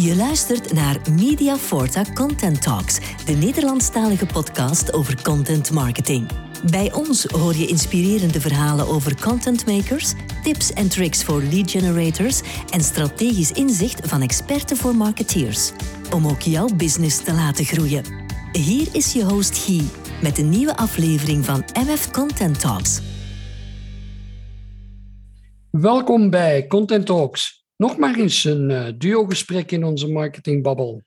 Je luistert naar Media Forta Content Talks, de Nederlandstalige podcast over content marketing. Bij ons hoor je inspirerende verhalen over contentmakers, tips en tricks voor lead generators en strategisch inzicht van experten voor marketeers. Om ook jouw business te laten groeien. Hier is je host Guy met een nieuwe aflevering van MF Content Talks. Welkom bij Content Talks. Nog maar eens een uh, duo-gesprek in onze marketingbabbel.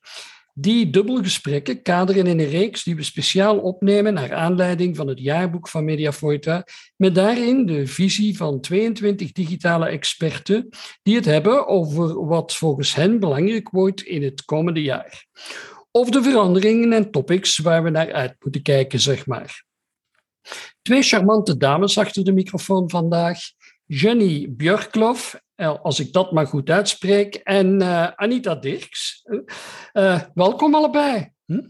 Die dubbelgesprekken kaderen in een reeks die we speciaal opnemen naar aanleiding van het jaarboek van Mediaforta, met daarin de visie van 22 digitale experten die het hebben over wat volgens hen belangrijk wordt in het komende jaar. Of de veranderingen en topics waar we naar uit moeten kijken, zeg maar. Twee charmante dames achter de microfoon vandaag. Jenny Björklof als ik dat maar goed uitspreek, en uh, Anita Dirks. Uh, welkom allebei. Hm?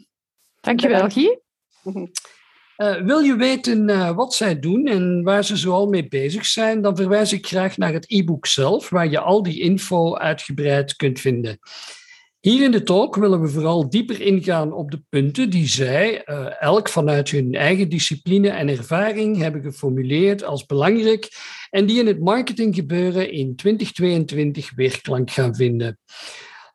Dankjewel, Guy. Uh, wil je weten wat zij doen en waar ze zoal mee bezig zijn, dan verwijs ik graag naar het e-book zelf, waar je al die info uitgebreid kunt vinden. Hier in de talk willen we vooral dieper ingaan op de punten die zij, uh, elk vanuit hun eigen discipline en ervaring, hebben geformuleerd als belangrijk en die in het marketinggebeuren in 2022 weerklank gaan vinden.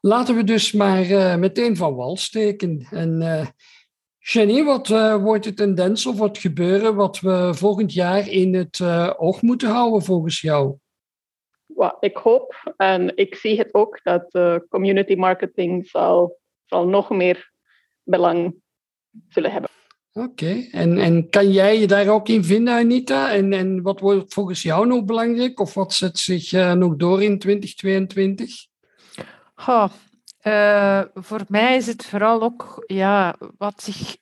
Laten we dus maar uh, meteen van wal steken. En uh, wat wordt de tendens of wat gebeuren wat we volgend jaar in het oog moeten houden volgens jou? Ik hoop en ik zie het ook dat uh, community marketing zal, zal nog meer belang zullen hebben. Oké, en, en kan jij je daar ook in vinden, Anita? En, en wat wordt volgens jou nog belangrijk of wat zet zich uh, nog door in 2022? Oh, uh, voor mij is het vooral ook ja, wat zich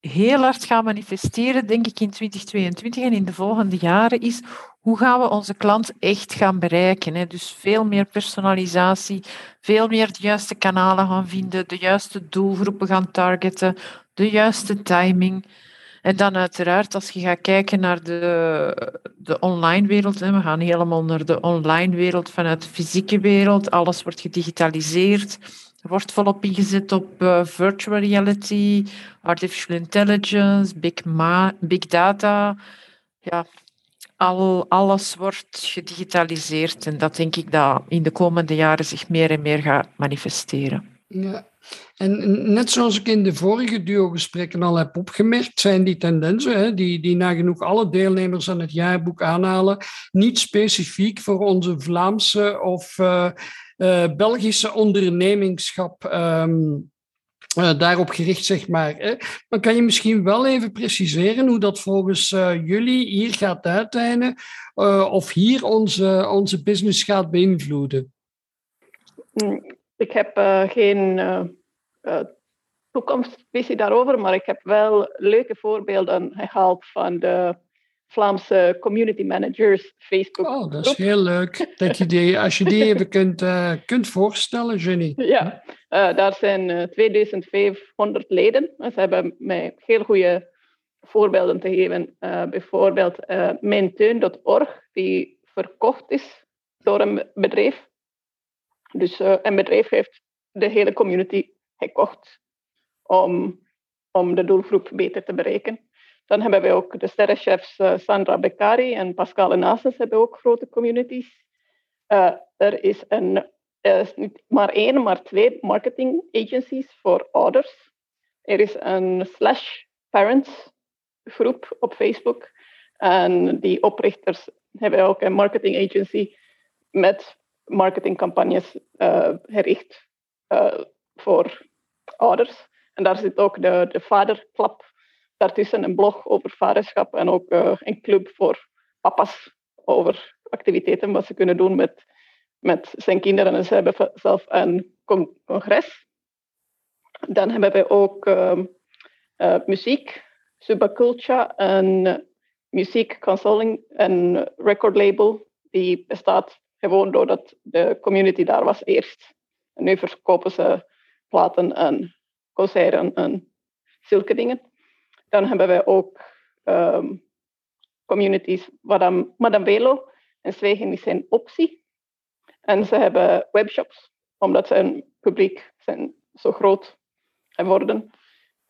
heel hard gaat manifesteren, denk ik, in 2022 en in de volgende jaren, is hoe gaan we onze klant echt gaan bereiken. Dus veel meer personalisatie, veel meer de juiste kanalen gaan vinden, de juiste doelgroepen gaan targeten, de juiste timing. En dan uiteraard, als je gaat kijken naar de, de online wereld, hè, we gaan helemaal naar de online wereld vanuit de fysieke wereld, alles wordt gedigitaliseerd. Er wordt volop ingezet op uh, virtual reality, artificial intelligence, big, ma big data. Ja, al, alles wordt gedigitaliseerd en dat denk ik dat in de komende jaren zich meer en meer gaat manifesteren. Ja. En net zoals ik in de vorige duo-gesprekken al heb opgemerkt, zijn die tendensen, hè, die, die nagenoeg alle deelnemers aan het jaarboek aanhalen, niet specifiek voor onze Vlaamse of uh, uh, Belgische ondernemingschap um, uh, daarop gericht, zeg maar. Hè. Maar kan je misschien wel even preciseren hoe dat volgens uh, jullie hier gaat uiteinden, uh, of hier onze, onze business gaat beïnvloeden? Mm, ik heb geen toekomstvisie daarover, maar ik heb wel leuke voorbeelden gehaald van de Vlaamse community managers Facebook. Oh, dat is heel leuk. Dat je die, als je die even kunt, uh, kunt voorstellen, Jenny. Ja, uh, daar zijn uh, 2500 leden. Ze hebben mij heel goede voorbeelden te geven. Bijvoorbeeld mijnteun.org, die verkocht is door een bedrijf. Dus een bedrijf heeft de hele community gekocht om, om de doelgroep beter te bereiken. Dan hebben we ook de sterrenchefs uh, Sandra Beccari en Pascal Nases hebben ook grote communities. Uh, er is een, is niet maar één, maar twee marketing agencies voor ouders. Er is een slash parents groep op Facebook. En die oprichters hebben ook een marketing agency met marketingcampagnes uh, gericht voor ouders. En daar zit ook de, de vaderklap daartussen een blog over vaderschap en ook uh, een club voor papa's over activiteiten wat ze kunnen doen met, met zijn kinderen. En ze hebben zelf een congres. Dan hebben we ook uh, uh, muziek, Subaculture, een muziek consulting en record label. Die bestaat gewoon doordat de community daar was eerst. En nu verkopen ze platen en concerten en zulke dingen. Dan hebben we ook um, communities, Madame, Madame Velo en Zwegen een optie. En ze hebben webshops omdat zijn publiek zijn zo groot geworden.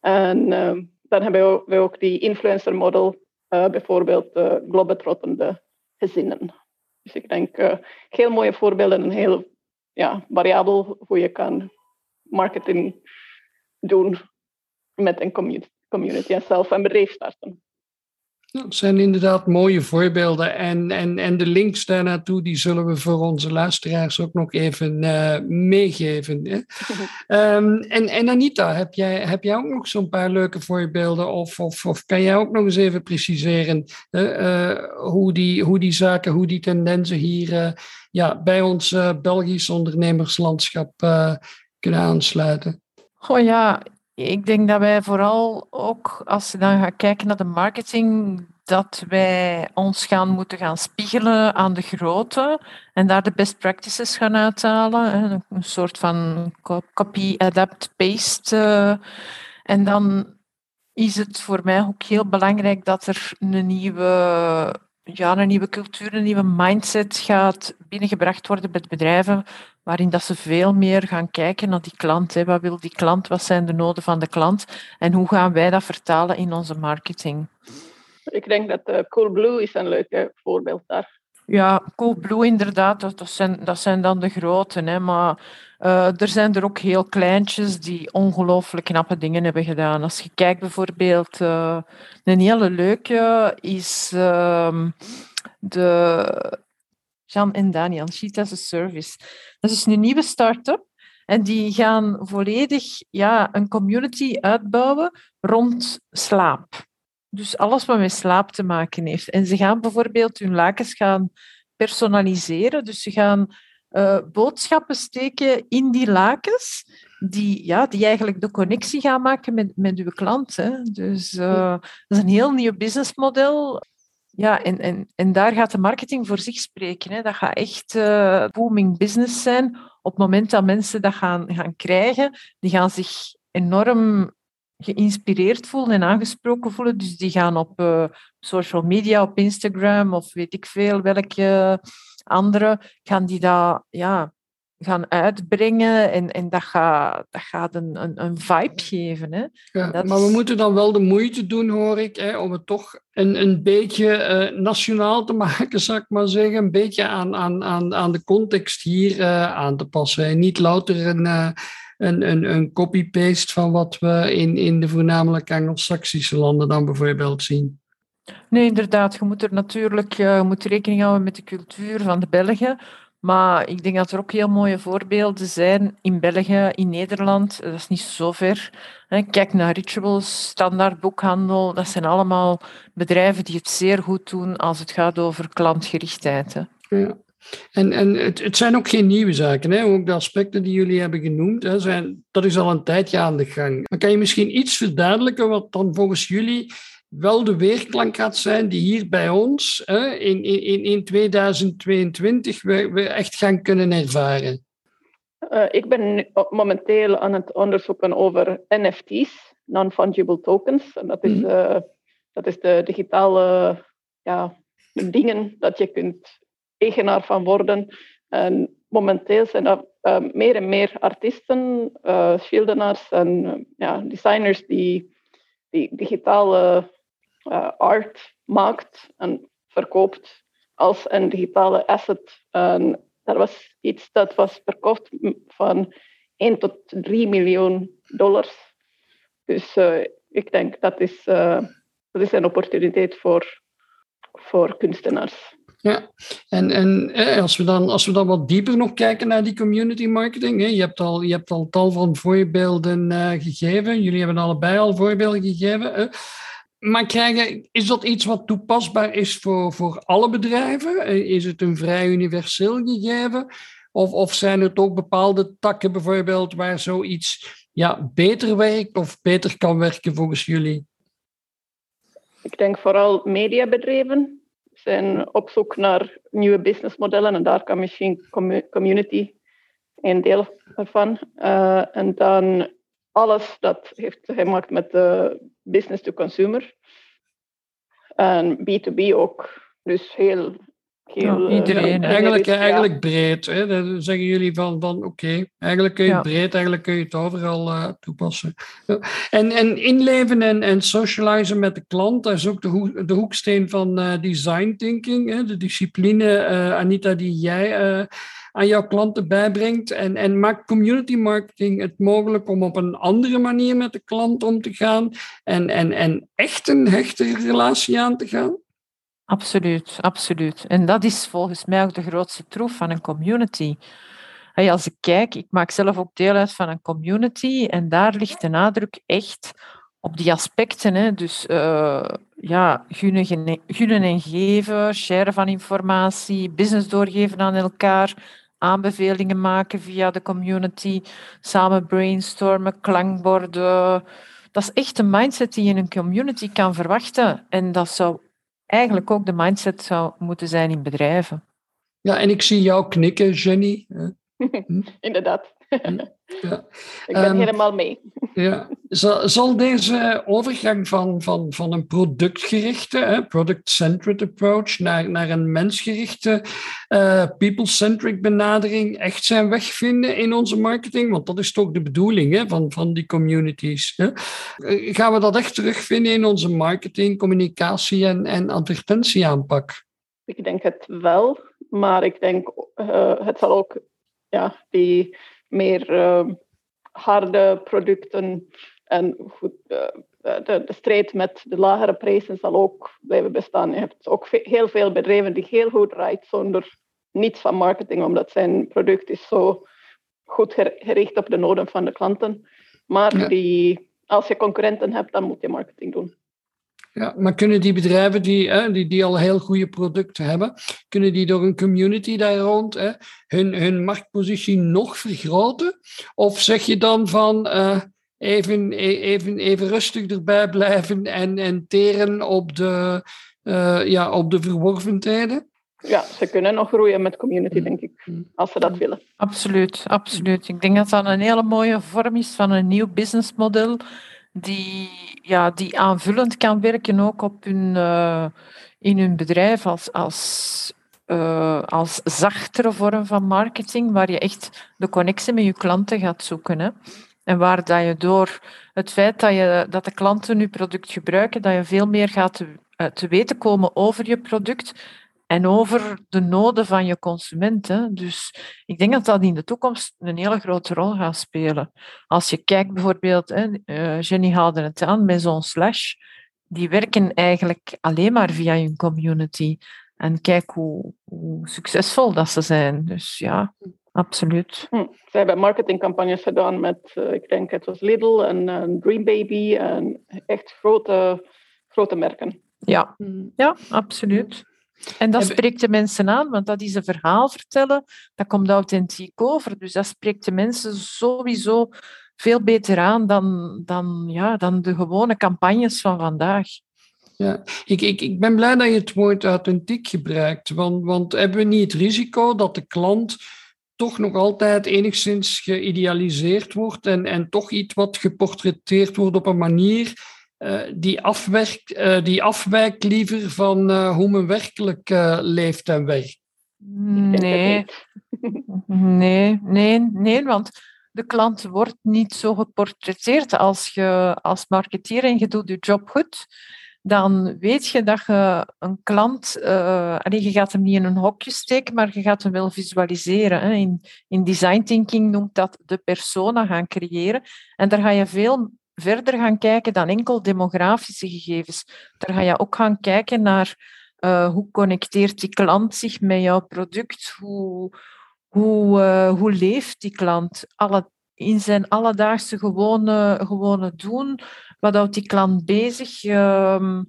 En ehm, dan hebben we ook die influencer model, uh, bijvoorbeeld uh, globetrottende gezinnen. Dus ik denk uh, heel mooie voorbeelden en heel ja, variabel hoe je kan marketing doen met een community, community en zelf een bedrijf starten. Dat zijn inderdaad mooie voorbeelden. En, en, en de links daar naartoe, die zullen we voor onze luisteraars ook nog even uh, meegeven. Hè? um, en, en Anita, heb jij, heb jij ook nog zo'n paar leuke voorbeelden? Of, of, of kan jij ook nog eens even preciseren uh, hoe, die, hoe die zaken, hoe die tendensen hier uh, ja, bij ons Belgisch ondernemerslandschap kunnen aansluiten? Oh ja, ik denk dat wij vooral ook, als je dan gaat kijken naar de marketing, dat wij ons gaan moeten gaan spiegelen aan de grote en daar de best practices gaan uithalen. Een soort van copy, adapt, paste. En dan is het voor mij ook heel belangrijk dat er een nieuwe ja, een nieuwe cultuur, een nieuwe mindset gaat binnengebracht worden bij bedrijven, waarin dat ze veel meer gaan kijken naar die klant. Hè. Wat wil die klant? Wat zijn de noden van de klant? En hoe gaan wij dat vertalen in onze marketing? Ik denk dat uh, Coolblue is een leuk voorbeeld daar. Ja, Coolblue inderdaad, dat, zijn, dat zijn dan de grote. Hè, maar uh, er zijn er ook heel kleintjes die ongelooflijk knappe dingen hebben gedaan. Als je kijkt bijvoorbeeld, uh, een hele leuke is uh, de Jan en Daniel, Sheet as a Service. Dat is een nieuwe start-up. En die gaan volledig ja, een community uitbouwen rond slaap. Dus alles wat met slaap te maken heeft. En ze gaan bijvoorbeeld hun lakens gaan personaliseren. Dus ze gaan uh, boodschappen steken in die lakens, die, ja, die eigenlijk de connectie gaan maken met, met uw klant. Hè. Dus uh, dat is een heel nieuw businessmodel. Ja, en, en, en daar gaat de marketing voor zich spreken. Hè. Dat gaat echt uh, booming business zijn. Op het moment dat mensen dat gaan, gaan krijgen, die gaan zich enorm geïnspireerd voelen en aangesproken voelen. Dus die gaan op uh, social media, op Instagram of weet ik veel welke andere, gaan die dat ja, gaan uitbrengen en, en dat gaat, dat gaat een, een, een vibe geven. Hè. Ja, Maar we moeten dan wel de moeite doen, hoor ik, hè, om het toch een, een beetje uh, nationaal te maken, zou ik maar zeggen. Een beetje aan, aan, aan, aan de context hier uh, aan te passen. En niet louter een... Een, een, een copy-paste van wat we in, in de voornamelijk Anglo-Saxische landen dan bijvoorbeeld zien. Nee, inderdaad. Je moet er natuurlijk je moet rekening houden met de cultuur van de Belgen. Maar ik denk dat er ook heel mooie voorbeelden zijn in België, in Nederland. Dat is niet zo ver. Kijk naar Rituals, Standaard Boekhandel. Dat zijn allemaal bedrijven die het zeer goed doen als het gaat over klantgerichtheid. Ja. En, en het, het zijn ook geen nieuwe zaken. Hè? Ook de aspecten die jullie hebben genoemd, hè, zijn, dat is al een tijdje aan de gang. Maar kan je misschien iets verduidelijken wat dan volgens jullie wel de weerklank gaat zijn die hier bij ons hè, in, in, in 2022 we, we echt gaan kunnen ervaren? Uh, ik ben momenteel aan het onderzoeken over NFT's, non-fungible tokens. En dat is, uh, dat is de digitale ja, dingen dat je kunt eigenaar van worden. En momenteel zijn er uh, meer en meer artiesten, schildenaars en ja, designers die, die digitale uh, art maakt en verkoopt als een digitale asset. En dat was iets dat was verkocht van 1 tot 3 miljoen dollars. Dus uh, ik denk dat is, uh, dat is een opportuniteit voor, voor kunstenaars. Ja, en, en als, we dan, als we dan wat dieper nog kijken naar die community marketing, hè, je, hebt al, je hebt al tal van voorbeelden uh, gegeven, jullie hebben allebei al voorbeelden gegeven. Hè. Maar krijgen, is dat iets wat toepasbaar is voor, voor alle bedrijven? Is het een vrij universeel gegeven? Of, of zijn er ook bepaalde takken bijvoorbeeld waar zoiets ja, beter werkt of beter kan werken volgens jullie? Ik denk vooral mediabedrijven zijn op zoek naar nieuwe businessmodellen en daar kan misschien community een deel ervan. Uh, en dan alles dat heeft gemaakt met de business to consumer. En B2B ook. Dus heel heel... Ja, iedereen, ja, Eigenlijk, eigenlijk breed. Hè? Dan zeggen jullie van, van oké, eigenlijk kun je het breed, eigenlijk kun je het overal eh, toepassen. En, en inleven en, en socializen met de klant, dat is ook de, hoek, de hoeksteen van eh, design thinking. Hè? De discipline, eh, Anita, die jij aan jouw klanten bijbrengt. En, en maakt community marketing het mogelijk om op een andere manier met de klant om te gaan en, en, en echt een hechtere relatie aan te gaan? Absoluut, absoluut. En dat is volgens mij ook de grootste troef van een community. Als ik kijk, ik maak zelf ook deel uit van een community en daar ligt de nadruk echt op die aspecten. Hè. Dus eh, ja, gunnen, en geven, sharen van informatie, business doorgeven aan elkaar, aanbevelingen maken via de community, samen brainstormen, klankborden. Dat is echt een mindset die je in een community kan verwachten. En dat zou eigenlijk ook de mindset zou moeten zijn in bedrijven. Ja, en ik zie jou knikken, Jenny. Eh, Inderdaad. Ja. Ik ben Ehm, helemaal mee. Ja. Zal, zal deze overgang van, van, van een productgerichte, product-centered approach, naar, naar een mensgerichte, eh, people-centric benadering echt zijn weg vinden in onze marketing? Want dat is toch de bedoeling hè, van, van die communities. Hè? Eh, Gaan we dat echt terugvinden in onze marketing, communicatie en, en advertentieaanpak? Ik denk het wel, maar ik denk eh, het zal ook ja, die meer eh, harde producten en goed, eh, de, de strijd met de lagere prijzen zal ook blijven bestaan. Je hebt ook ve- heel veel bedrijven die heel goed rijden zonder niets van marketing, omdat zijn product is zo goed ger- gericht op de noden van de klanten. Maar Ja. die, als je concurrenten hebt, dan moet je marketing doen. Ja, maar kunnen die bedrijven die, hè, die, die al heel goede producten hebben, kunnen die door een community daar rond hè, hun, hun marktpositie nog vergroten? Of zeg je dan van eh, even, e- even, even rustig erbij blijven en, en teren op de, eh, ja, op de verworvenheden? Ja, ze kunnen nog groeien met community, denk ik, als ze dat willen. Absoluut, absoluut. Ik denk dat dat een hele mooie vorm is van een nieuw businessmodel die, ja, die aanvullend kan werken ook op hun, eh, in hun bedrijf als, als, eh, als zachtere vorm van marketing, waar je echt de connectie met je klanten gaat zoeken. Hè. En waar dat je door het feit dat, je, dat de klanten je product gebruiken, dat je veel meer gaat te, eh, te weten komen over je product en over de noden van je consumenten. Dus ik denk dat dat in de toekomst een hele grote rol gaat spelen. Als je kijkt bijvoorbeeld, hè, eh, Jenny haalde het aan met zo'n slash, die werken eigenlijk alleen maar via hun community. En kijk hoe, hoe succesvol dat ze zijn. Dus ja, absoluut. Hm. Ze hebben marketingcampagnes gedaan met, eh, ik denk het was Lidl en eh, Dream Baby en echt grote, grote merken. Ja, ja absoluut. En dat spreekt de mensen aan, want dat is een verhaal vertellen, dat komt authentiek over. Dus dat spreekt de mensen sowieso veel beter aan dan, dan, ja, dan de gewone campagnes van vandaag. Ja, ik, ik, ik ben blij dat je het woord authentiek gebruikt, want, want hebben we niet het risico dat de klant toch nog altijd enigszins geïdealiseerd wordt en, en toch iets wat geportretteerd wordt op een manier die, afwerkt, eh, die afwijkt liever van eh, hoe men werkelijk eh, leeft en werkt. Nee, nee, nee, nee, want de klant wordt niet zo geportretteerd. Als je als marketeer en je doet je job goed, dan weet je dat je een klant, eh allee, je gaat hem niet in een hokje steken, maar je gaat hem wel visualiseren. Hè. In, in design thinking noemt dat de persona gaan creëren. En daar ga je veel verder gaan kijken dan enkel demografische gegevens. Daar ga je ook gaan kijken naar uh, hoe connecteert die klant zich met jouw product? Hoe, hoe, uh, hoe leeft die klant Alle, in zijn alledaagse gewone, gewone doen? Wat houdt die klant bezig? Uh,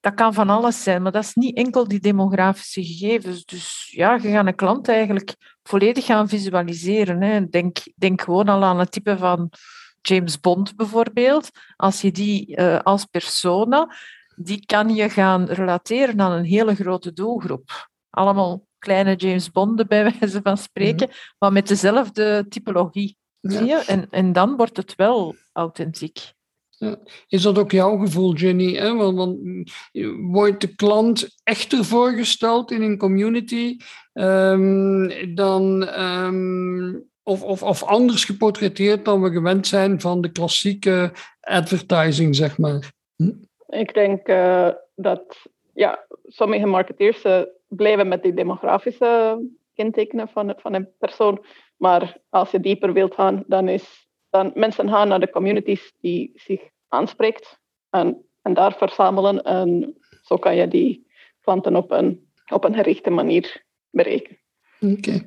dat kan van alles zijn, maar dat is niet enkel die demografische gegevens. Dus ja, je gaat een klant eigenlijk volledig gaan visualiseren. Hè. Denk, denk gewoon al aan het type van James Bond bijvoorbeeld. Als je die uh, als persona die kan je gaan relateren aan een hele grote doelgroep. Allemaal kleine James Bonden, bij wijze van spreken, mm -hmm. maar met dezelfde typologie. Ja. Zie je? En, en dan wordt het wel authentiek. Ja. Is dat ook jouw gevoel, Jenny? Hè? Want, want, wordt de klant echter voorgesteld in een community um, dan, um, of, of, of anders geportretteerd dan we gewend zijn van de klassieke advertising, zeg maar? Hm? Ik denk uh, dat ja, sommige marketeers uh, blijven met die demografische kentekenen van, van een persoon. Maar als je dieper wilt gaan, dan is dan mensen gaan naar de communities die zich aanspreekt en, en daar verzamelen. En zo kan je die klanten op een, op een gerichte manier bereiken. Oké.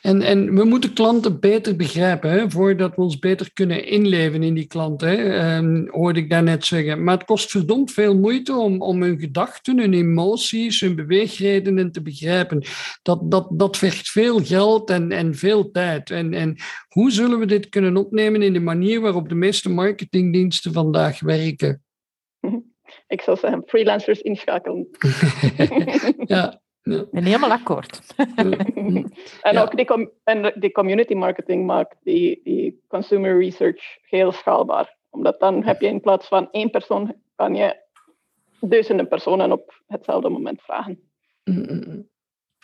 En, en we moeten klanten beter begrijpen, hè, voordat we ons beter kunnen inleven in die klanten, hè, um, hoorde ik daarnet zeggen. Maar het kost verdomd veel moeite om, om hun gedachten, hun emoties, hun beweegredenen te begrijpen. Dat, dat, dat vergt veel geld en, en veel tijd. En, en hoe zullen we dit kunnen opnemen in de manier waarop de meeste marketingdiensten vandaag werken? Ik zou zeggen, freelancers inschakelen. ja, ja. En helemaal akkoord. en ook die, en die community marketing maakt die, die consumer research heel schaalbaar. Omdat dan heb je in plaats van één persoon, kan je duizenden personen op hetzelfde moment vragen.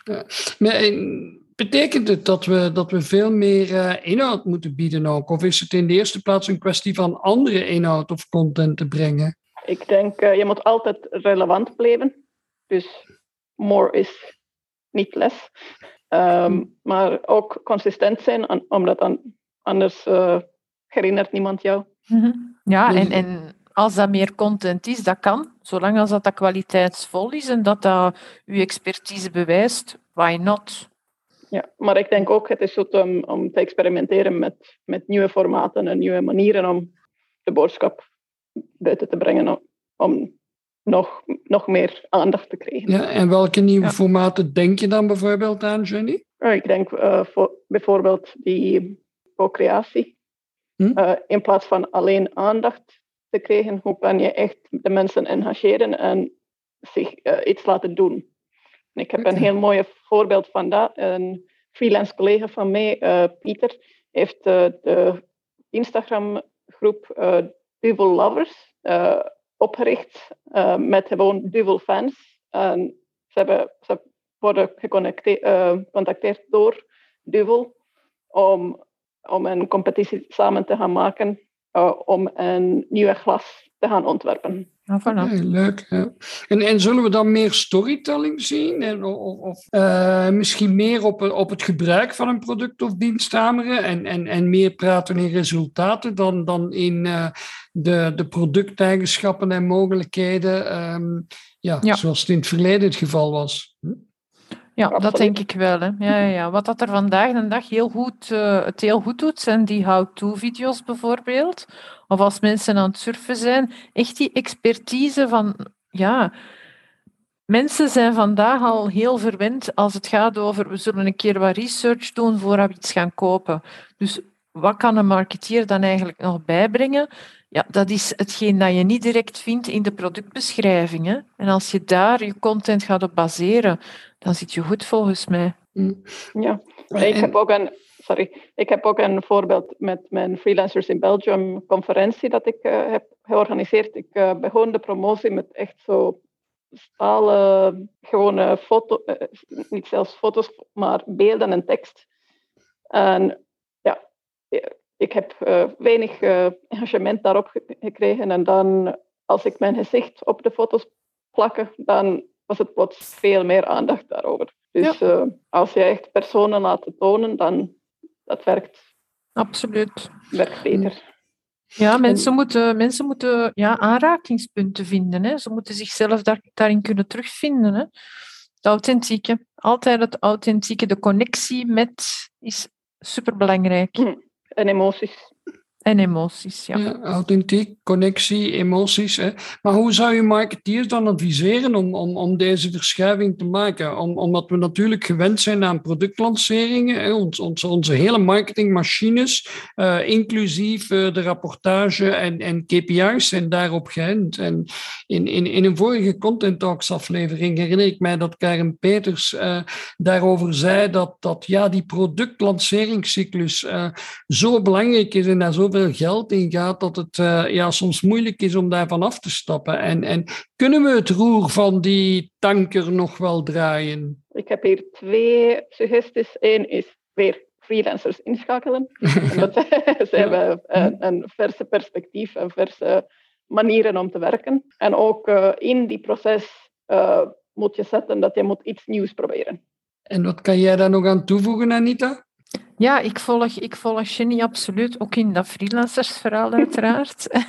Ja. Maar betekent het dat we, dat we veel meer uh, inhoud moeten bieden ook? Of is het in de eerste plaats een kwestie van andere inhoud of content te brengen? Ik denk, uh, je moet altijd relevant blijven. Dus more is niet less. Um, maar ook consistent zijn, omdat dan, anders uh, herinnert niemand jou. -hmm. Ja, en, en als dat meer content is, dat kan. Zolang als dat, dat kwaliteitsvol is en dat dat uw expertise bewijst, why not? Ja, maar ik denk ook, het is goed om, om te experimenteren met, met nieuwe formaten en nieuwe manieren om de boodschap buiten te brengen. Om nog, nog meer aandacht te krijgen. Ja, en welke nieuwe formaten denk je dan bijvoorbeeld aan, Jenny? Ik denk uh, voor, bijvoorbeeld die co-creatie. Hm? Uh, in plaats van alleen aandacht te krijgen, hoe kan je echt de mensen engageren en zich uh, iets laten doen? En ik heb okay. een heel mooi voorbeeld van dat. Een freelance collega van mij, Pieter, heeft de Instagram-groep Duvel Lovers opgericht uh, met gewoon duvel fans. En ze, hebben, ze worden gecontacteerd uh, door Duvel om, om een competitie samen te gaan maken uh, om een nieuwe glas te gaan ontwerpen. Okay, leuk. Ja. En, en zullen we dan meer storytelling zien? En, of of misschien meer op, op het gebruik van een product of dienst hameren en, en, en meer praten in resultaten dan, dan in de, de producteigenschappen en mogelijkheden, um, ja, ja, zoals het in het verleden het geval was. Hm? Ja, dat denk ik wel. Hè. Ja, ja. Wat dat er vandaag de dag heel goed, uh, het heel goed doet, zijn die how-to-video's bijvoorbeeld. Of als mensen aan het surfen zijn, echt die expertise van, ja, mensen zijn vandaag al heel verwend als het gaat over, we zullen een keer wat research doen voordat we iets gaan kopen. Dus wat kan een marketeer dan eigenlijk nog bijbrengen? Ja, dat is hetgeen dat je niet direct vindt in de productbeschrijving. En als je daar je content gaat op baseren, dan zit je goed volgens mij. Mm. Ja, ik heb ook een, sorry, ik heb ook een voorbeeld met mijn Freelancers in Belgium conferentie dat ik uh, heb georganiseerd. Ik uh, begon de promotie met echt zo stalen, gewone foto's, uh, niet zelfs foto's, maar beelden en tekst. En ik heb uh, weinig uh, engagement daarop gekregen. En dan, als ik mijn gezicht op de foto's plakken, dan was het plots veel meer aandacht daarover. Dus ja. uh, als je echt personen laat tonen, dan dat werkt. Absoluut. Werkt beter. Ja, mensen moeten, mensen moeten ja, aanrakingspunten vinden. Hè. Ze moeten zichzelf daar, daarin kunnen terugvinden. Hè. Het authentieke. Altijd het authentieke. De connectie met is superbelangrijk. Hm en emoties. En emoties, ja. authentiek, connectie, emoties. Hè. Maar hoe zou je marketeers dan adviseren om, om, om deze verschuiving te maken? Om, omdat we natuurlijk gewend zijn aan productlanceringen, hè. Ons, onze, onze hele marketingmachines, uh, inclusief uh, de rapportage en, en KPI's, zijn daarop geënt. En in, in, in een vorige Content Talks aflevering herinner ik mij dat Karen Peters uh, daarover zei dat, dat ja, die productlanceringscyclus zo belangrijk is en daar zoveel zoveel geld in gaat dat het uh, ja, soms moeilijk is om daarvan af te stappen. En, en kunnen we het roer van die tanker nog wel draaien? Ik heb hier twee suggesties. Eén is weer freelancers inschakelen. Omdat ze hebben een, een verse perspectief en verse manieren om te werken. En ook uh, in die proces uh, moet je zetten dat je moet iets nieuws proberen. En wat kan jij daar nog aan toevoegen, Anita? Ja, ik volg, ik volg Jenny absoluut, ook in dat freelancersverhaal uiteraard.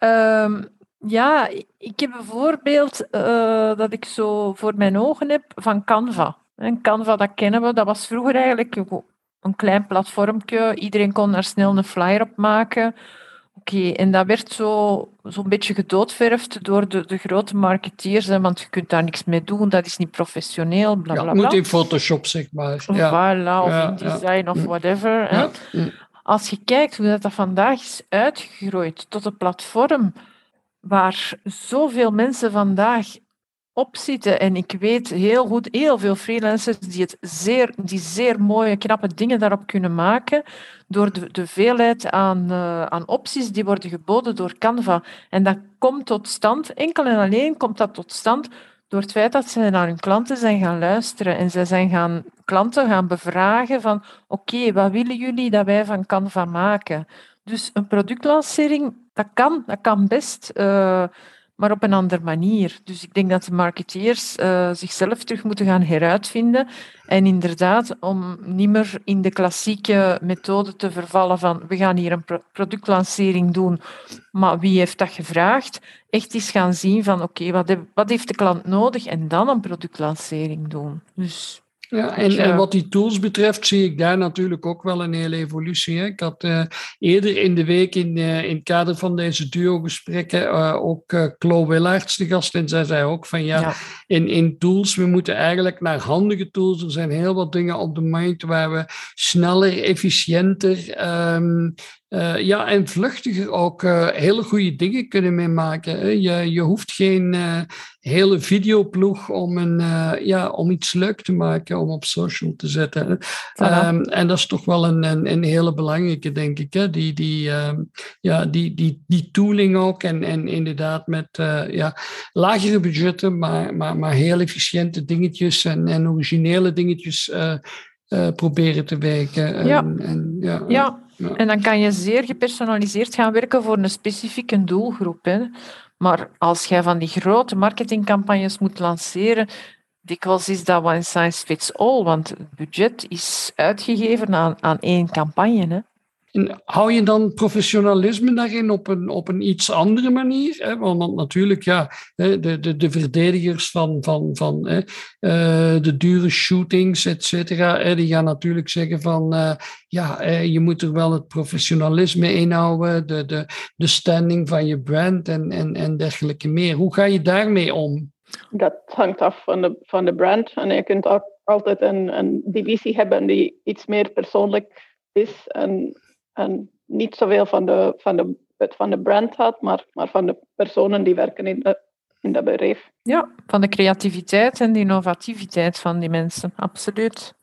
um, ja, ik heb bijvoorbeeld uh, dat ik zo voor mijn ogen heb van Canva. En Canva, dat kennen we, dat was vroeger eigenlijk een klein platformje. Iedereen kon daar snel een flyer op maken. Oké, en dat werd zo zo'n beetje gedoodverfd door de, de grote marketeers, hè, want je kunt daar niks mee doen, dat is niet professioneel, bla bla bla. Ja, moet in Photoshop, zeg maar. Ja. Voilà, of ja, in design of whatever. Als je kijkt hoe dat, dat vandaag is uitgegroeid tot een platform waar zoveel mensen vandaag op zitten. En ik weet heel goed, heel veel freelancers die, het zeer, die zeer mooie, knappe dingen daarop kunnen maken door de, de veelheid aan, uh, aan opties die worden geboden door Canva. En dat komt tot stand, enkel en alleen komt dat tot stand door het feit dat ze naar hun klanten zijn gaan luisteren en ze zijn gaan klanten gaan bevragen van oké, wat willen jullie dat wij van Canva maken? Dus een productlancering, dat kan, dat kan best. Uh, maar op een andere manier. Dus ik denk dat de marketeers uh, zichzelf terug moeten gaan heruitvinden. En inderdaad, om niet meer in de klassieke methode te vervallen van we gaan hier een pro productlancering doen, maar wie heeft dat gevraagd? Echt eens gaan zien van oké, wat, wat heeft de klant nodig en dan een productlancering doen. Dus ja, en, en, wat die tools betreft zie ik daar natuurlijk ook wel een hele evolutie. Hè. Ik had uh, eerder in de week in, uh, in het kader van deze duo-gesprekken uh, ook Chloe Willaerts de gast. En zij zei ook van ja, ja, In, in tools, we moeten eigenlijk naar handige tools. Er zijn heel wat dingen op de markt waar we sneller, efficiënter um, uh, ja, en vluchtiger ook uh, hele goede dingen kunnen meemaken. Je, je hoeft geen uh, hele videoploeg om, een, ja, om iets leuk te maken, om op social te zetten. Um, en dat is toch wel een, een, een, hele belangrijke, denk ik. Hè? Die, die, um, ja, die, die, die tooling ook. En, en inderdaad met ja, lagere budgetten, maar, maar, maar heel efficiënte dingetjes en, en originele dingetjes proberen te werken. Ja. En, en ja. ja. En dan kan je zeer gepersonaliseerd gaan werken voor een specifieke doelgroep. Hè. Maar als jij van die grote marketingcampagnes moet lanceren, dikwijls is dat one size fits all, want het budget is uitgegeven aan, aan één campagne. Hè. En hou je dan professionalisme daarin op een, op een iets andere manier? Want, natuurlijk, ja, de, de, de verdedigers van, van, van uh, de dure shootings, et cetera, die gaan natuurlijk zeggen van, uh, ja, uh, je moet er wel het professionalisme inhouden, de, de, de standing van je brand en, en, en dergelijke meer. Hoe ga je daarmee om? Dat hangt af van de, van de brand. En je kunt ook altijd een, een divisie hebben die iets meer persoonlijk is en en niet zoveel van de, van de, van de brand had, maar, maar van de personen die werken in, de, in dat bedrijf. Ja, van de creativiteit en de innovativiteit van die mensen, absoluut.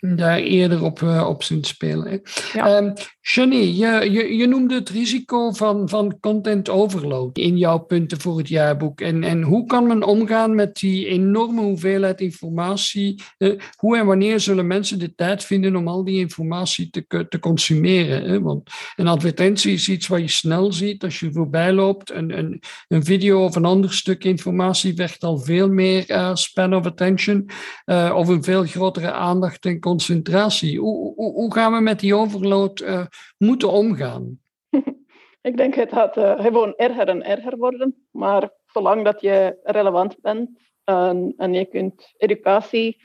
Daar eerder op, uh, op spelen. Ja. Um, je, je, je noemde het risico van, van content overload in jouw punten voor het jaarboek. En, en hoe kan men omgaan met die enorme hoeveelheid informatie? Uh, hoe en wanneer zullen mensen de tijd vinden om al die informatie te, te consumeren? Hè? Want een advertentie is iets wat je snel ziet als je voorbij loopt. Een, een, een video of een ander stuk informatie vergt al veel meer uh, span of attention uh, of een veel grotere aandacht en concentratie. Hoe, hoe, gaan we met die overload uh, moeten omgaan? Ik denk het gaat gewoon erger en erger worden, maar zolang dat je relevant bent en, en je kunt educatie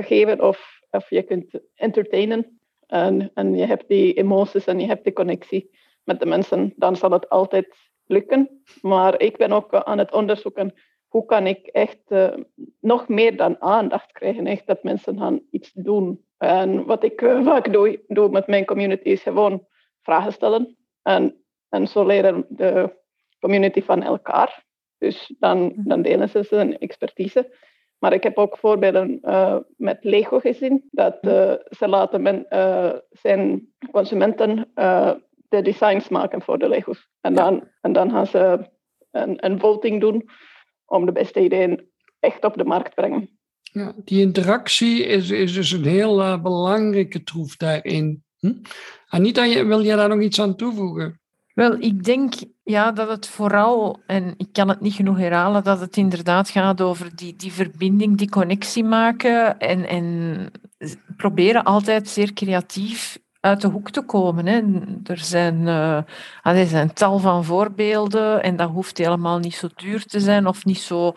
geven of, of je kunt entertainen en, en je hebt die emoties en je hebt die connectie met de mensen, dan zal het altijd lukken. Maar ik ben ook aan het onderzoeken hoe kan ik echt uh, nog meer dan aandacht krijgen, echt dat mensen gaan iets doen. En wat ik uh, vaak doe, doe met mijn community is gewoon vragen stellen. En, en zo leren de community van elkaar. Dus dan, dan delen ze hun expertise. Maar ik heb ook voorbeelden uh, met Lego gezien. Dat uh, ze laten men, zijn consumenten de designs maken voor de Lego's. En dan, en dan gaan ze een, een voting doen om de beste ideeën echt op de markt te brengen. Ja, die interactie is, is dus een heel belangrijke troef daarin. Hm? Anita, wil jij daar nog iets aan toevoegen? Wel, ik denk ja, dat het vooral, en ik kan het niet genoeg herhalen, dat het inderdaad gaat over die, die verbinding, die connectie maken en, en proberen altijd zeer creatief uit de hoek te komen. Hè. Er, zijn, uh, er zijn tal van voorbeelden en dat hoeft helemaal niet zo duur te zijn of niet zo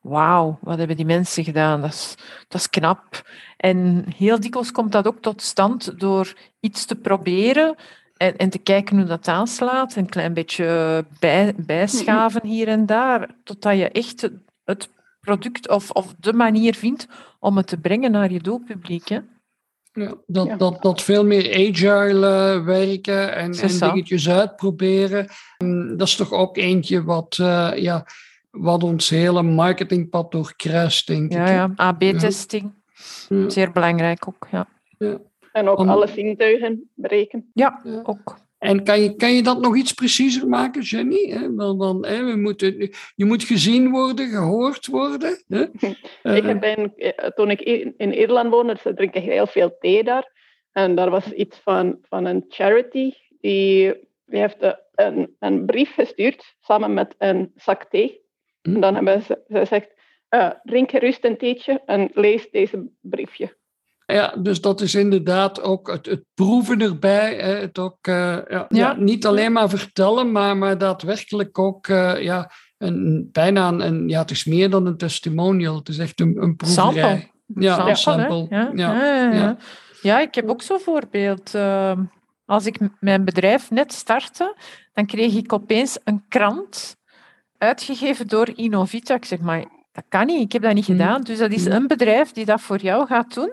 wauw, wat hebben die mensen gedaan? Dat is, dat is knap. En heel dikwijls komt dat ook tot stand door iets te proberen en, en te kijken hoe dat aanslaat. Een klein beetje bij, bijschaven hier en daar, totdat je echt het product of, of de manier vindt om het te brengen naar je doelpubliek. Hè? Ja, dat, Dat, dat veel meer agile uh, werken en, en dingetjes uitproberen. dat is toch ook eentje wat, uh, ja, wat ons hele marketingpad doorkruist, denk ja, ik. Ja, AB-testing. Ja. Zeer belangrijk ook, ja. ja. En ook alle zintuigen berekenen. Ja, ook. En kan je, kan je dat nog iets preciezer maken, Jenny? Want dan, we moeten, je moet gezien worden, gehoord worden. Hè? ik ben, eh, toen ik in Ierland woonde, ze drinken heel veel thee daar. En daar was iets van, van een charity. Die, die heeft eh, een, een brief gestuurd samen met een zak thee. Hm. En dan hebben ze, ze gezegd, uh, drink gerust een theetje en lees deze briefje. Ja, dus dat is inderdaad ook het, het proeven erbij. Het ook, uh, ja, ja. niet alleen maar vertellen, maar, maar daadwerkelijk ook uh, ja, een, bijna een, ja, het is meer dan een testimonial. Het is echt een, een proeverij. Sample. Ja, een sample. Ja. Ja. Ja, ja. ik heb ook zo'n voorbeeld. Uh, als ik mijn bedrijf net startte, dan kreeg ik opeens een krant uitgegeven door Innovita. Ik zeg, maar dat kan niet, ik heb dat niet hmm. gedaan. Dus dat is hmm. een bedrijf die dat voor jou gaat doen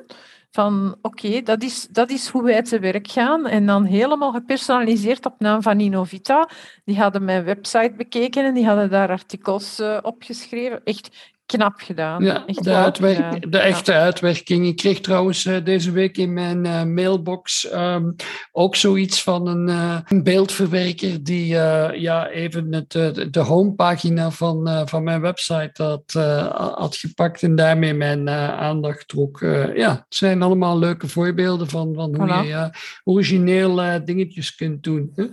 van oké, dat, is, dat is hoe wij te werk gaan. En dan helemaal gepersonaliseerd op naam van Innovita. Die hadden mijn website bekeken en die hadden daar artikels uh, opgeschreven. Echt knap gedaan. Ja, de, de echte uitwerking. Ik kreeg trouwens uh, deze week in mijn uh, mailbox um, ook zoiets van een, uh, een beeldverwerker die ja, even het, de homepagina van, van mijn website had, had gepakt en daarmee mijn aandacht trok. ja, het zijn allemaal leuke voorbeelden van, van hoe voilà. je origineel dingetjes kunt doen. Hè.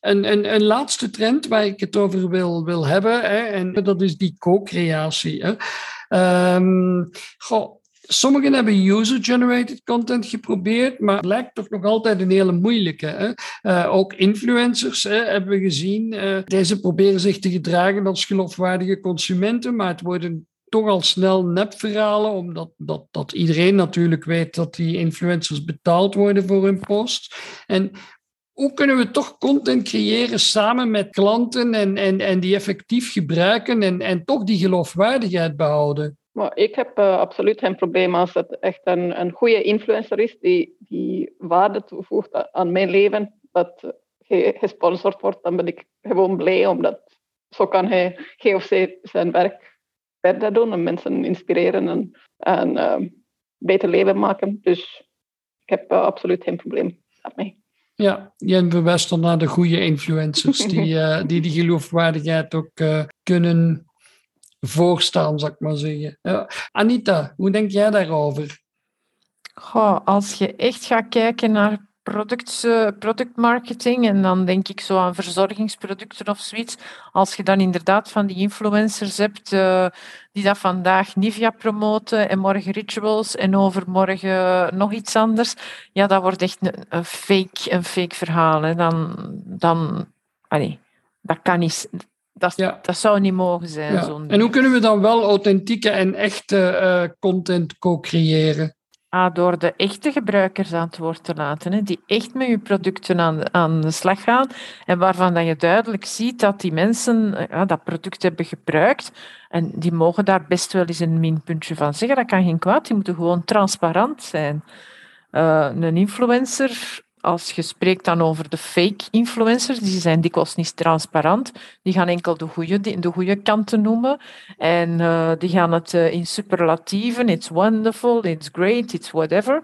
Een, een, een laatste trend waar ik het over wil, wil hebben, hè, en dat is die co-creatie. Um, sommigen hebben user-generated content geprobeerd, maar het lijkt toch nog altijd een hele moeilijke. Hè? Uh, ook influencers hebben we gezien. Uh, deze proberen zich te gedragen als geloofwaardige consumenten, maar het worden toch al snel nepverhalen, omdat dat, dat iedereen natuurlijk weet dat die influencers betaald worden voor hun post. En hoe kunnen we toch content creëren samen met klanten en, en, en die effectief gebruiken en, en toch die geloofwaardigheid behouden? Maar ik heb uh, absoluut geen probleem als het echt een, een goede influencer is die, die waarde toevoegt aan mijn leven, dat hij gesponsord wordt, dan ben ik gewoon blij, omdat zo kan hij, zij zijn werk verder doen en mensen inspireren en, en uh, beter leven maken. Dus ik heb absoluut geen probleem daarmee. Ja, Jen verwijst dan naar de goede influencers die, uh, die die geloofwaardigheid ook uh, kunnen voorstaan, zou ik maar zeggen. Anita, hoe denk jij daarover? Goh, als je echt gaat kijken naar product, productmarketing en dan denk ik zo aan verzorgingsproducten of zoiets. Als je dan inderdaad van die influencers hebt uh, die dat vandaag Nivea promoten en morgen rituals en overmorgen nog iets anders, ja, dat wordt echt een, een fake, een fake verhaal. Hè. Dan, dan allee, dat kan niet. Dat, ja. dat zou niet mogen zijn. Ja. En hoe kunnen we dan wel authentieke en echte uh, content co-creëren? Ah, door de echte gebruikers aan het woord te laten, hè, die echt met je producten aan, aan de slag gaan en waarvan dat je duidelijk ziet dat die mensen eh, ja, dat product hebben gebruikt en die mogen daar best wel eens een minpuntje van zeggen. Dat kan geen kwaad, die moeten gewoon transparant zijn. Uh, een influencer als je spreekt dan over de fake influencers, die zijn dikwijls niet transparant. Die gaan enkel de goede, de goede kanten noemen. En uh, die gaan het uh, in superlatieven. It's wonderful, it's great, it's whatever.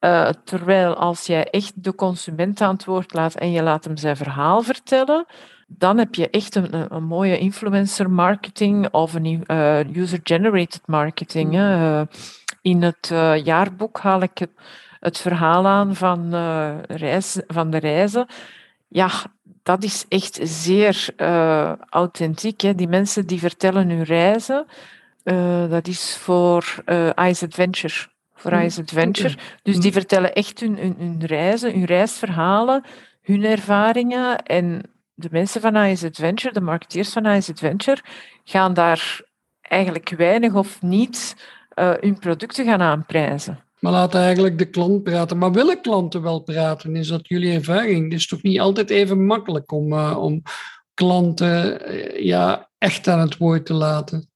Uh, terwijl als jij echt de consument aan het woord laat en je laat hem zijn verhaal vertellen, dan heb je echt een, een mooie influencer marketing of een user-generated marketing. Hè. in het jaarboek haal ik het het verhaal aan van, uh, reis, van de reizen. Ja, dat is echt zeer uh, authentiek. Hè. Die mensen die vertellen hun reizen, uh, dat is voor Ice Adventure. Voor mm, Ice Adventure. Dus die mm. vertellen echt hun, hun, hun reizen, hun reisverhalen, hun ervaringen. En de mensen van Ice Adventure, de marketeers van Ice Adventure, gaan daar eigenlijk weinig of niet hun producten gaan aanprijzen. Maar laat eigenlijk de klant praten. Maar willen klanten wel praten? Is dat jullie ervaring? Het is toch niet altijd even makkelijk om, uh, om klanten uh, ja, echt aan het woord te laten?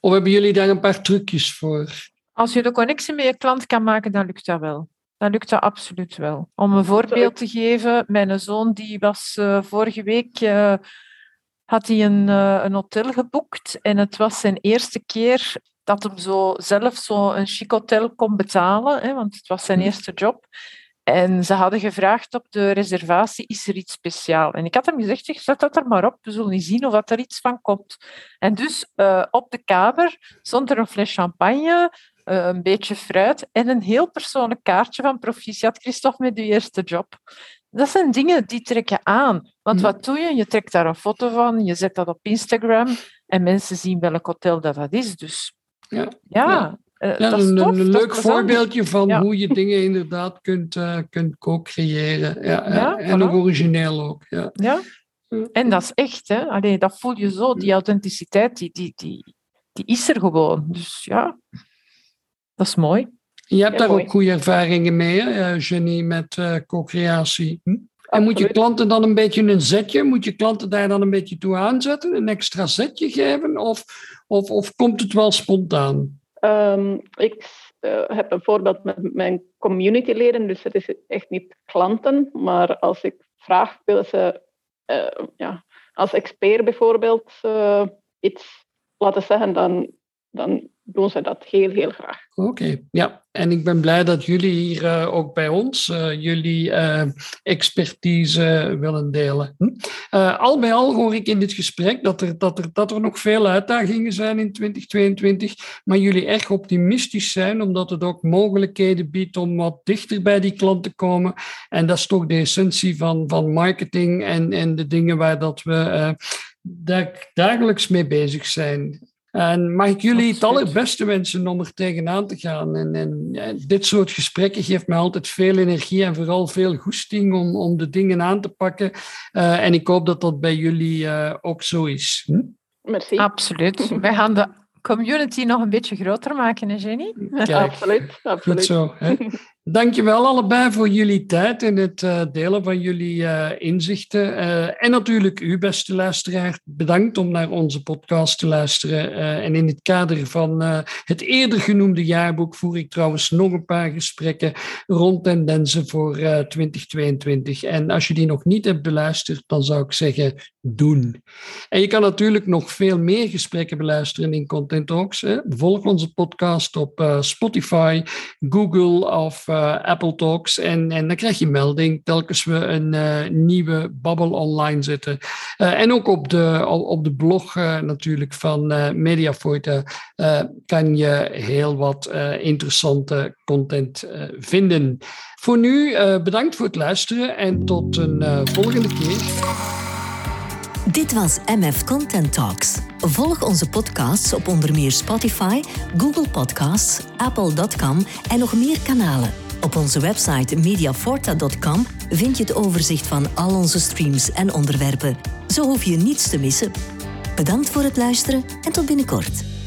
Of hebben jullie daar een paar trucjes voor? Als je de connectie met je klant kan maken, dan lukt dat wel. Dan lukt dat absoluut wel. Om een voorbeeld te geven, mijn zoon die was uh, vorige week had hij een, een hotel geboekt en het was zijn eerste keer dat hem zo zelf zo een chic hotel kon betalen, hè, want het was zijn mhm. eerste job. En ze hadden gevraagd op de reservatie, is er iets speciaal? En ik had hem gezegd, zet dat er maar op, we zullen niet zien of er iets van komt. En dus uh, op de kamer stond er een fles champagne, uh, een beetje fruit en een heel persoonlijk kaartje van proficiat Christophe met uw eerste job. Dat zijn dingen die trek je aan. Want mhm. wat doe je? Je trekt daar een foto van, je zet dat op Instagram en mensen zien welk hotel dat, dat is. Dus ja, ja. Uh, dat een, een leuk voorbeeldje van hoe je dingen inderdaad kunt, uh, kunt co-creëren. Ja, en nog origineel ook. Ja. ja. En dat is echt, hè? Allee, dat voel je zo, die authenticiteit, die, die, die, die is er gewoon. Dus ja, dat is mooi. Je hebt daar ook goede ervaringen mee, hè, Jenny, met uh, co-creatie. Hm? En moet je klanten dan een beetje een zetje, moet je klanten daar dan een beetje toe aanzetten, een extra zetje geven, of, of, of komt het wel spontaan? Um, ik uh, heb een voorbeeld met mijn communityleden, dus het is echt niet klanten, maar als ik vraag, willen ze uh, ja, als expert bijvoorbeeld uh, iets laten zeggen, dan, dan doen ze dat heel, heel graag. Oké, ja. En ik ben blij dat jullie hier uh, ook bij ons uh, jullie uh, expertise willen delen. Hm? al bij al hoor ik in dit gesprek dat er, dat, er, dat er nog veel uitdagingen zijn in 2022, maar jullie erg optimistisch zijn, omdat het ook mogelijkheden biedt om wat dichter bij die klant te komen. En dat is toch de essentie van, van marketing en, en de dingen waar dat we dagelijks mee bezig zijn. En mag ik jullie het allerbeste wensen om er tegenaan te gaan. En, en dit soort gesprekken geeft mij altijd veel energie en vooral veel goesting om, om de dingen aan te pakken. Uh, en ik hoop dat dat bij jullie uh, ook zo is. Hm? Merci. Absoluut. Wij gaan de community nog een beetje groter maken, hè Jenny? Kijk, absoluut, absoluut. Goed zo. Hè? Dankjewel allebei voor jullie tijd en het uh, delen van jullie uh, inzichten. Uh, en natuurlijk u, beste luisteraar, bedankt om naar onze podcast te luisteren. en in het kader van het eerder genoemde jaarboek voer ik trouwens nog een paar gesprekken rond tendensen voor 2022. En als je die nog niet hebt beluisterd, dan zou ik zeggen, doen. En je kan natuurlijk nog veel meer gesprekken beluisteren in Content Talks. Volg onze podcast op Spotify, Google of Apple Talks. En, en dan krijg je melding telkens we een uh, nieuwe babbel online zetten. Uh, en ook op de, op de blog natuurlijk van uh, kan je heel wat interessante content vinden. Voor nu bedankt voor het luisteren en tot een volgende keer. Dit was MF Content Talks. Volg onze podcasts op onder meer Spotify, Google Podcasts, Apple.com en nog meer kanalen. Op onze website mediaforta.com vind je het overzicht van al onze streams en onderwerpen. Zo hoef je niets te missen. Bedankt voor het luisteren en tot binnenkort.